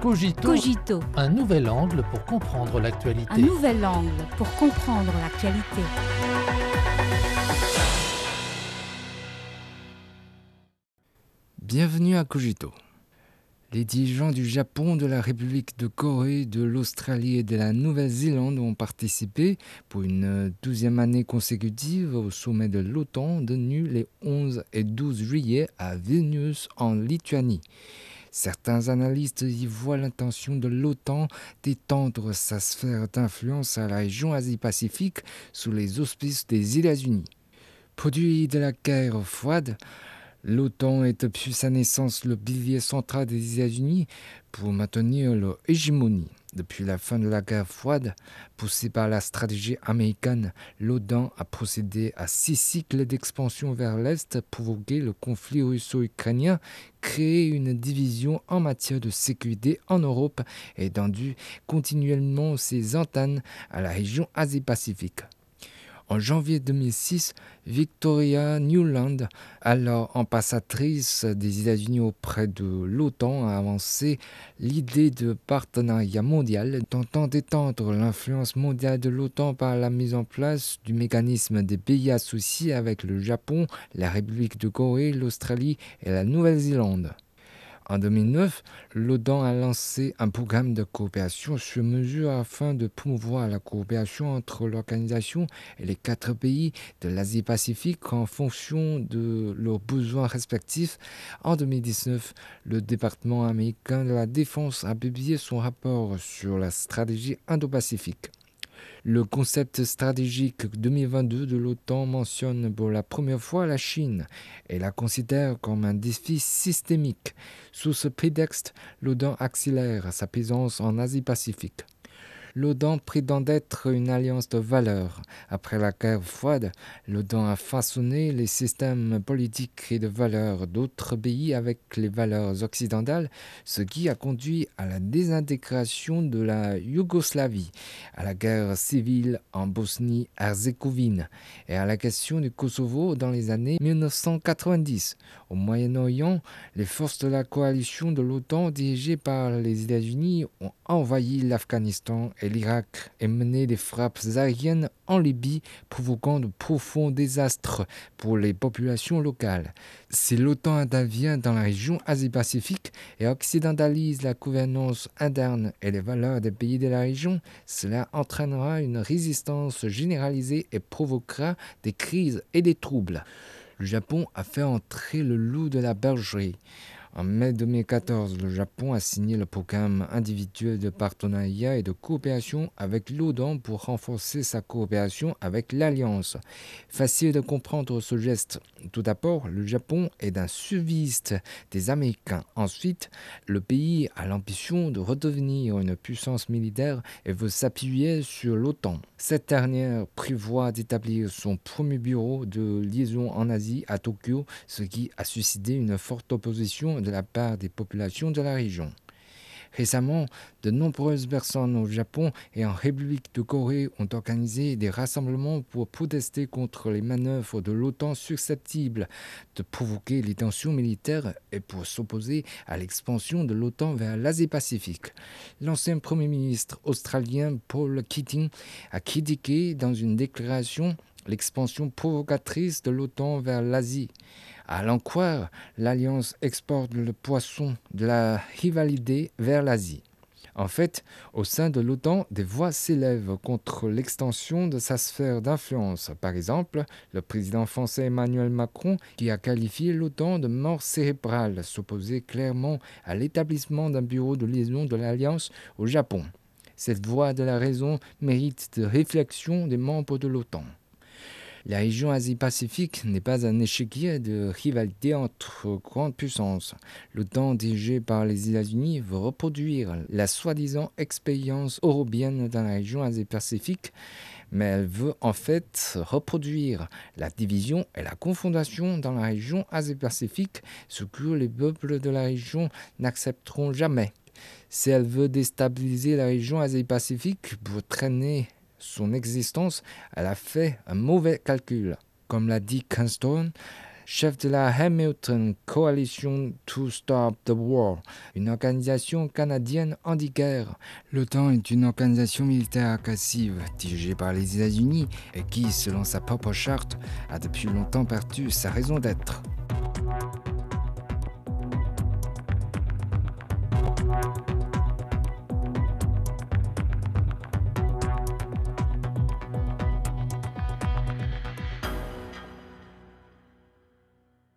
Cogito, Cogito, un nouvel angle pour comprendre l'actualité. un nouvel angle pour comprendre l'actualité. Bienvenue à Cogito. Les dirigeants du Japon, de la République de Corée, de l'Australie et de la Nouvelle-Zélande ont participé pour une douzième année consécutive au sommet de l'OTAN tenu les 11 et 12 juillet à Vilnius en Lituanie. Certains analystes y voient l'intention de l'OTAN d'étendre sa sphère d'influence à la région Asie-Pacifique sous les auspices des États-Unis. Produit de la guerre froide, L'OTAN est depuis sa naissance le pilier central des États-Unis pour maintenir leur hégémonie. Depuis la fin de la guerre froide, poussée par la stratégie américaine, l'OTAN a procédé à six cycles d'expansion vers l'Est, provoqué le conflit russo-ukrainien, créé une division en matière de sécurité en Europe et tendu continuellement ses antennes à la région Asie-Pacifique. En janvier 2006, Victoria Newland, alors ambassadrice des États-Unis auprès de l'OTAN, a avancé l'idée de partenariat mondial tentant d'étendre l'influence mondiale de l'OTAN par la mise en place du mécanisme des pays associés avec le Japon, la République de Corée, l'Australie et la Nouvelle-Zélande. En 2009, l'OTAN a lancé un programme de coopération sur mesure afin de promouvoir la coopération entre l'organisation et les quatre pays de l'Asie-Pacifique en fonction de leurs besoins respectifs. En 2019, le département américain de la Défense a publié son rapport sur la stratégie Indo-Pacifique. Le concept stratégique 2022 de l'OTAN mentionne pour la première fois la Chine et la considère comme un défi systémique. Sous ce prétexte, l'OTAN accélère sa présence en Asie-Pacifique. L'OTAN prétend être une alliance de valeurs. Après la guerre froide, l'OTAN a façonné les systèmes politiques et de valeurs d'autres pays avec les valeurs occidentales, ce qui a conduit à la désintégration de la Yougoslavie, à la guerre civile en Bosnie-Herzégovine et à la question du Kosovo dans les années 1990. Au Moyen-Orient, les forces de la coalition de l'OTAN dirigées par les États-Unis ont envahi l'Afghanistan et l'Irak et mené des frappes aériennes en Libye, provoquant de profonds désastres pour les populations locales. Si l'OTAN intervient dans la région Asie-Pacifique et occidentalise la gouvernance interne et les valeurs des pays de la région, cela entraînera une résistance généralisée et provoquera des crises et des troubles. Le Japon a fait entrer le loup de la bergerie. En mai 2014, le Japon a signé le programme individuel de partenariat et de coopération avec l'OTAN pour renforcer sa coopération avec l'Alliance. Facile de comprendre ce geste. Tout d'abord, le Japon est un suiviste des Américains. Ensuite, le pays a l'ambition de redevenir une puissance militaire et veut s'appuyer sur l'OTAN. Cette dernière prévoit d'établir son premier bureau de liaison en Asie à Tokyo, ce qui a suscité une forte opposition de la part des populations de la région. Récemment, de nombreuses personnes au Japon et en République de Corée ont organisé des rassemblements pour protester contre les manœuvres de l'OTAN susceptibles de provoquer les tensions militaires et pour s'opposer à l'expansion de l'OTAN vers l'Asie-Pacifique. L'ancien Premier ministre australien Paul Keating a critiqué dans une déclaration l'expansion provocatrice de l'OTAN vers l'Asie. À croire, l'Alliance exporte le poisson de la rivalité vers l'Asie. En fait, au sein de l'OTAN, des voix s'élèvent contre l'extension de sa sphère d'influence. Par exemple, le président français Emmanuel Macron, qui a qualifié l'OTAN de mort cérébrale, s'opposait clairement à l'établissement d'un bureau de liaison de l'Alliance au Japon. Cette voix de la raison mérite de réflexion des membres de l'OTAN. La région Asie-Pacifique n'est pas un échiquier de rivalité entre grandes puissances. L'OTAN dirigé par les États-Unis veut reproduire la soi-disant expérience européenne dans la région Asie-Pacifique, mais elle veut en fait reproduire la division et la confondation dans la région Asie-Pacifique, ce que les peuples de la région n'accepteront jamais. Si elle veut déstabiliser la région Asie-Pacifique pour traîner son existence, elle a fait un mauvais calcul. Comme l'a dit Kingston, chef de la Hamilton Coalition to Stop the War, une organisation canadienne anti-guerre. L'OTAN est une organisation militaire agressive dirigée par les États-Unis et qui, selon sa propre charte, a depuis longtemps perdu sa raison d'être.